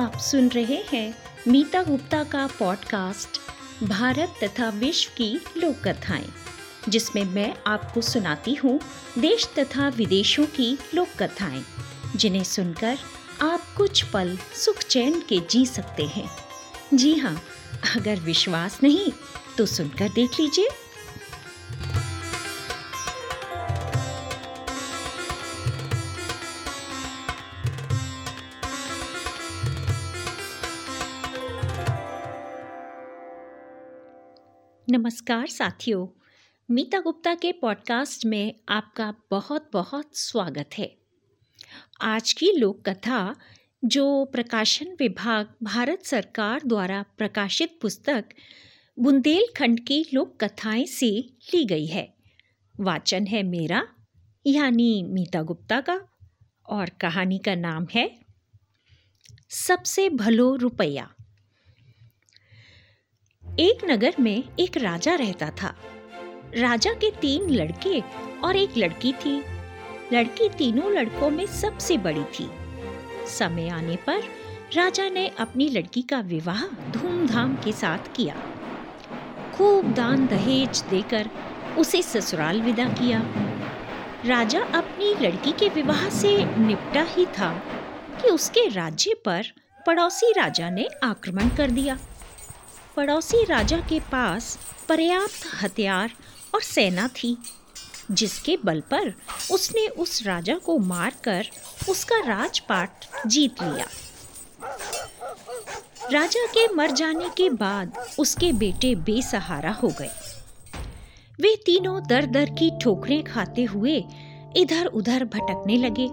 आप सुन रहे हैं मीता गुप्ता का पॉडकास्ट भारत तथा विश्व की लोक कथाएँ जिसमें मैं आपको सुनाती हूँ देश तथा विदेशों की लोक कथाएँ जिन्हें सुनकर आप कुछ पल सुख चैन के जी सकते हैं। जी हाँ अगर विश्वास नहीं तो सुनकर देख लीजिए। नमस्कार साथियों, मीता गुप्ता के पॉडकास्ट में आपका बहुत बहुत स्वागत है। आज की लोक कथा जो प्रकाशन विभाग, भारत सरकार द्वारा प्रकाशित पुस्तक, बुंदेलखंड की लोक कथाएँ से ली गई है। वाचन है मेरा, यानी मीता गुप्ता का, और कहानी का नाम है, सबसे भलो रुपया। एक नगर में एक राजा रहता था। राजा के तीन लड़के और एक लड़की थी। लड़की तीनों लड़कों में सबसे बड़ी थी। समय आने पर राजा ने अपनी लड़की का विवाह धूमधाम के साथ किया। खूब दान दहेज देकर उसे ससुराल विदा किया। राजा अपनी लड़की के विवाह से निपटा ही था कि उसके राज्य पर पड़ोसी राजा ने आक्रमण कर दिया। पड़ोसी राजा के पास पर्याप्त हथियार और सेना थी, जिसके बल पर उसने उस राजा को मारकर उसका राजपाट जीत लिया। राजा के मर जाने के बाद उसके बेटे बेसहारा हो गए। वे तीनों दर दर की ठोकरें खाते हुए इधर उधर भटकने लगे।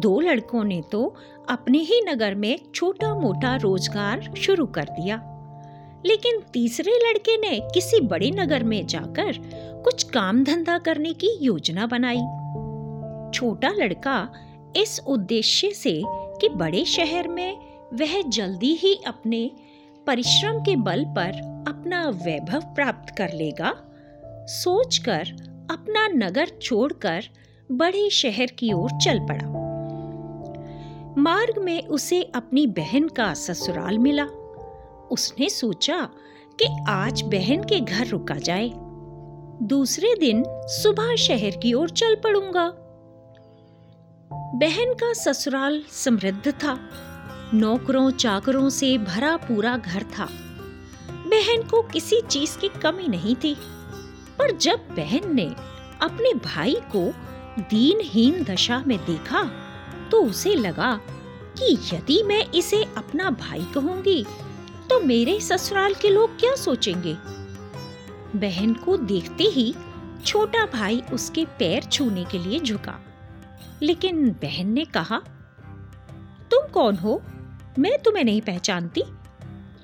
दो लड़कों ने तो अपने ही नगर में छोटा मोटा रोज़गार शुरू कर दिया। लेकिन तीसरे लड़के ने किसी बड़े नगर में जाकर कुछ काम धंधा करने की योजना बनाई। छोटा लड़का इस उद्देश्य से कि बड़े शहर में वह जल्दी ही अपने परिश्रम के बल पर अपना वैभव प्राप्त कर लेगा, सोचकर अपना नगर छोड़कर बड़े शहर की ओर चल पड़ा। मार्ग में उसे अपनी बहन का ससुराल मिला। उसने सोचा कि आज बहन के घर रुका जाए। दूसरे दिन सुबह शहर की ओर चल पड़ूँगा। बहन का ससुराल समृद्ध था। नौकरों चाकरों से भरा पूरा घर था। बहन को किसी चीज़ की कमी नहीं थी। पर जब बहन ने अपने भाई को दीनहीन दशा में देखा तो उसे लगा कि यदि मैं इसे अपना भाई कहूँगी तो मेरे ससुराल के लोग क्या सोचेंगे? बहन को देखते ही छोटा भाई उसके पैर छूने के लिए झुका। लेकिन बहन ने कहा, तुम कौन हो? मैं तुम्हें नहीं पहचानती।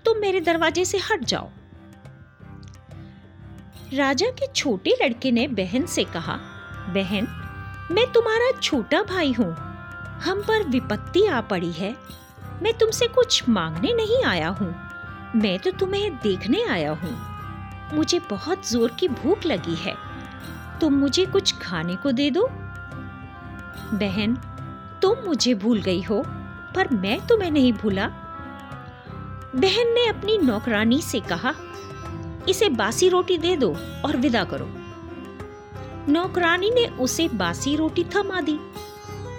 तुम मेरे दरवाजे से हट जाओ। राजा के छोटे लड़के ने बहन से कहा, बहन, मैं तुम्हारा छोटा भाई हूँ। हम पर विपत्ति आ पड़ी है। मैं तुमसे कुछ मांगने नहीं आया हूँ। मैं तो तुम्हें देखने आया हूँ। मुझे बहुत ज़ोर की भूख लगी है। तुम मुझे कुछ खाने को दे दो। बहन, तुम मुझे भूल गई हो, पर मैं तुम्हें नहीं भूला। बहन ने अपनी नौकरानी से कहा, इसे बासी रोटी दे दो और विदा करो। नौकरानी ने उसे बासी रोटी थमा दी।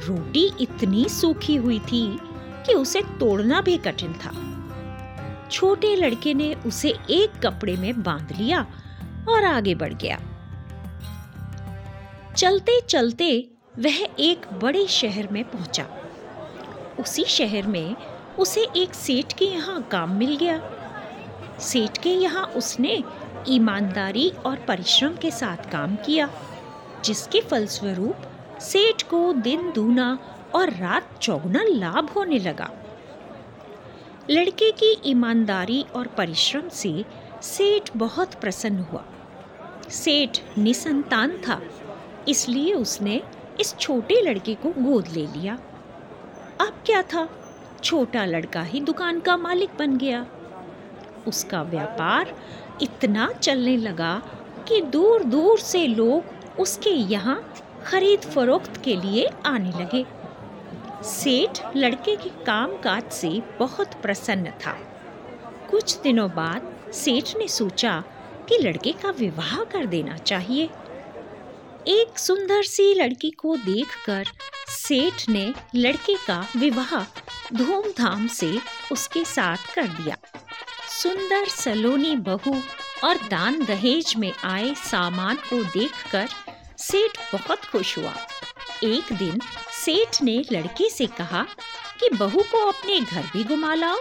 रोटी इतनी सूखी हुई थी कि उसे तोड़ना भी कठिन था। छोटे लड़के ने उसे एक कपड़े में बाँध लिया और आगे बढ़ गया। चलते चलते वह एक बड़े शहर में पहुँचा। उसी शहर में उसे एक सेठ के यहाँ काम मिल गया। सेठ के यहाँ उसने ईमानदारी और परिश्रम के साथ काम किया, जिसके फलस्वरूप सेठ को दिन दूना और रात चौगुना लाभ होने लगा। लड़के की ईमानदारी और परिश्रम से सेठ बहुत प्रसन्न हुआ। सेठ निसंतान था, इसलिए उसने इस छोटे लड़के को गोद ले लिया। अब क्या था? छोटा लड़का ही दुकान का मालिक बन गया। उसका व्यापार इतना चलने लगा कि दूर दूर से लोग उसके यहाँ खरीद फरोख्त के लिए आने लगे। सेठ लड़के के काम काज से बहुत प्रसन्न था। कुछ दिनों बाद सेठ ने सोचा कि लड़के का विवाह कर देना चाहिए। एक सुंदर सी लड़की को देखकर सेठ ने लड़के का विवाह धूमधाम से उसके साथ कर दिया। सुंदर सलोनी बहू और दान दहेज में आए सामान को देखकर सेठ बहुत खुश हुआ। एक दिन सेठ ने लड़के से कहा कि बहू को अपने घर भी घुमा लाओ।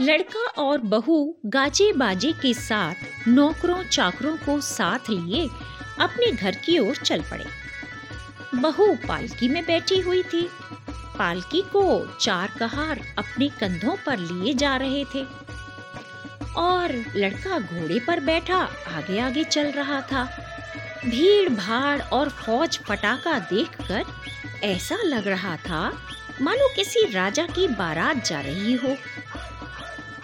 लड़का और बहू गाजे बाजे के साथ नौकरों चाकरों को साथ लिए अपने घर की ओर चल पड़े। बहू पालकी में बैठी हुई थी। पालकी को चार कहार अपने कंधों पर लिए जा रहे थे। और लड़का घोड़े पर बैठा आगे आगे चल रहा था। भीड़ भाड़ और फौज पटाखा देखकर ऐसा लग रहा था मानो किसी राजा की बारात जा रही हो।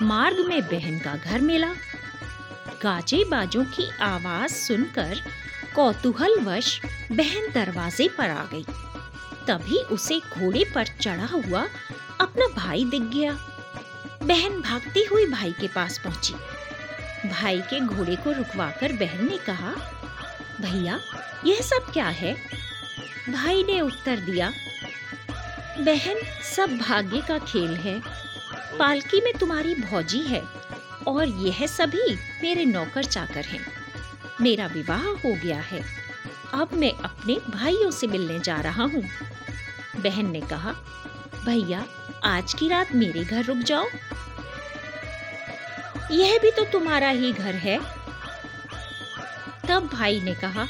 मार्ग में बहन का घर मिला। गाजे बाजों की आवाज़ सुनकर कौतूहलवश बहन दरवाजे पर आ गई। तभी उसे घोड़े पर चढ़ा हुआ अपना भाई दिख गया। बहन भागती हुई भाई के पास पहुँची। भाई के घोड़े को रुकवाकर बहन ने कहा, भैया, यह सब क्या है? भाई ने उत्तर दिया, बहन, सब भाग्य का खेल है। पालकी में तुम्हारी भौजी है और यह सभी मेरे नौकर चाकर हैं। मेरा विवाह हो गया है। अब मैं अपने भाइयों से मिलने जा रहा हूँ। बहन ने कहा, भैया, आज की रात मेरे घर रुक जाओ। यह भी तो तुम्हारा ही घर है। तब भाई ने कहा,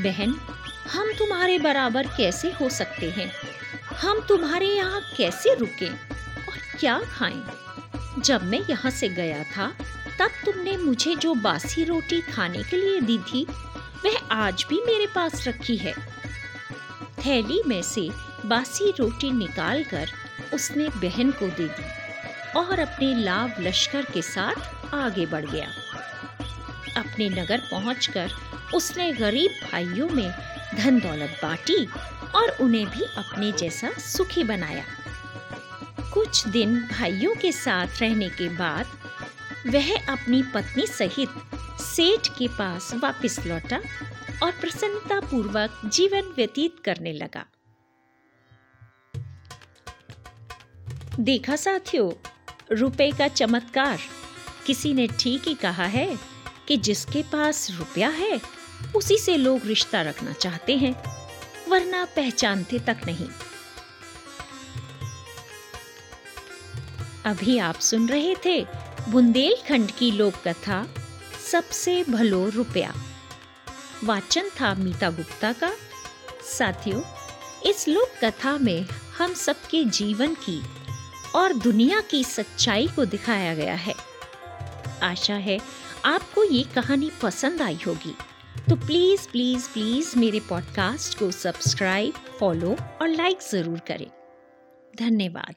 बहन हम तुम्हारे बराबर कैसे हो सकते हैं? हम तुम्हारे यहाँ कैसे रुके और क्या खाएँ? जब मैं यहाँ से गया था, तब तुमने मुझे जो बासी रोटी खाने के लिए दी थी, वह आज भी मेरे पास रखी है। थैली में से बासी रोटी निकालकर उसने बहन को दे दी और अपने लाभ लश्कर के साथ आगे बढ़ गया। अपने नगर पहुंचकर उसने गरीब भाइयों में धन दौलत बांटी और उन्हें भी अपने जैसा सुखी बनाया। कुछ दिन भाइयों के साथ रहने के बाद वह अपनी पत्नी सहित सेठ के पास वापस लौटा और प्रसन्नता पूर्वक जीवन व्यतीत करने लगा। देखा साथियों, रुपए का चमत्कार। किसी ने ठीक ही कहा है कि जिसके पास रुपया है उसी से लोग रिश्ता रखना चाहते हैं, वरना पहचानते तक नहीं। अभी आप सुन रहे थे बुंदेलखंड की लोक कथा सबसे भलो रुपया। वाचन था मीता गुप्ता का। साथियों, इस लोक कथा में हम सबके जीवन की और दुनिया की सच्चाई को दिखाया गया है। आशा है आपको ये कहानी पसंद आई होगी। तो प्लीज़ प्लीज़ प्लीज़ मेरे पॉडकास्ट को सब्सक्राइब फॉलो और लाइक ज़रूर करें। धन्यवाद।